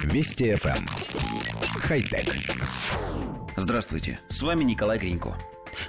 Вести FM. Эм. Хай-тек. Здравствуйте, с вами Николай Гринько.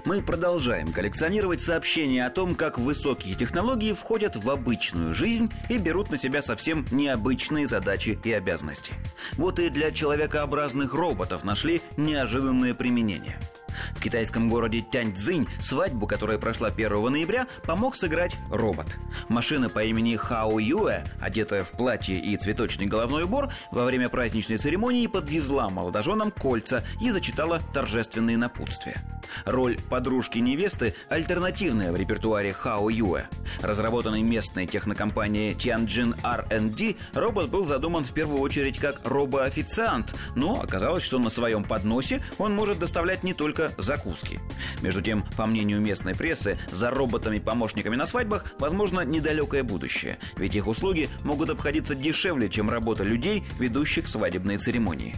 Мы продолжаем коллекционировать сообщения о том, как высокие технологии входят в обычную жизнь и берут на себя совсем необычные задачи и обязанности. Вот и для человекообразных роботов нашли неожиданное применение – китайском городе Тяньцзинь свадьбу, которая прошла 1 ноября, помог сыграть робот. Машина по имени Хао Юэ, одетая в платье и цветочный головной убор, во время праздничной церемонии подвезла молодоженам кольца и зачитала торжественные напутствия. Роль подружки невесты альтернативная в репертуаре Хао Юэ. Разработанный местной технокомпанией Tianjin R&D, робот был задуман в первую очередь как робоофициант, но оказалось, что на своем подносе он может доставлять не только закуски. Между тем, по мнению местной прессы, за роботами-помощниками на свадьбах возможно недалекое будущее, ведь их услуги могут обходиться дешевле, чем работа людей, ведущих свадебные церемонии.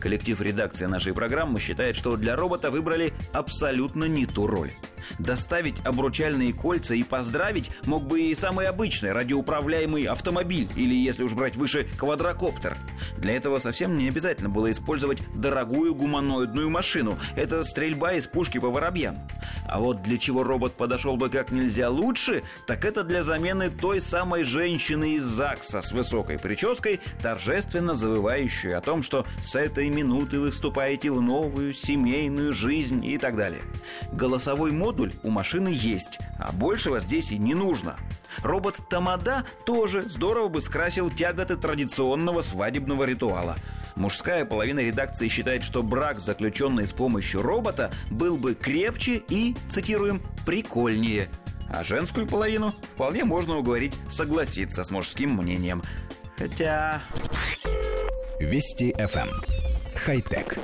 Коллектив редакции нашей программы считает, что для робота выбрали абсолютно не ту роль. Доставить обручальные кольца и поздравить мог бы и самый обычный радиоуправляемый автомобиль или, если уж брать выше, квадрокоптер. Для этого совсем не обязательно было использовать дорогую гуманоидную машину. Это стрельба из пушки по воробьям. А вот для чего робот подошел бы как нельзя лучше, так это для замены той самой женщины из ЗАГСа с высокой прической, торжественно завывающей о том, что с этой минуты вы вступаете в новую семейную жизнь и так далее. Голосовой мод модуль у машины есть, а большего здесь и не нужно. Робот Тамада тоже здорово бы скрасил тяготы традиционного свадебного ритуала. Мужская половина редакции считает, что брак, заключенный с помощью робота, был бы крепче и, цитируем, прикольнее. А женскую половину вполне можно уговорить согласиться с мужским мнением. Хотя... Вести FM. Эм. Хай-тек.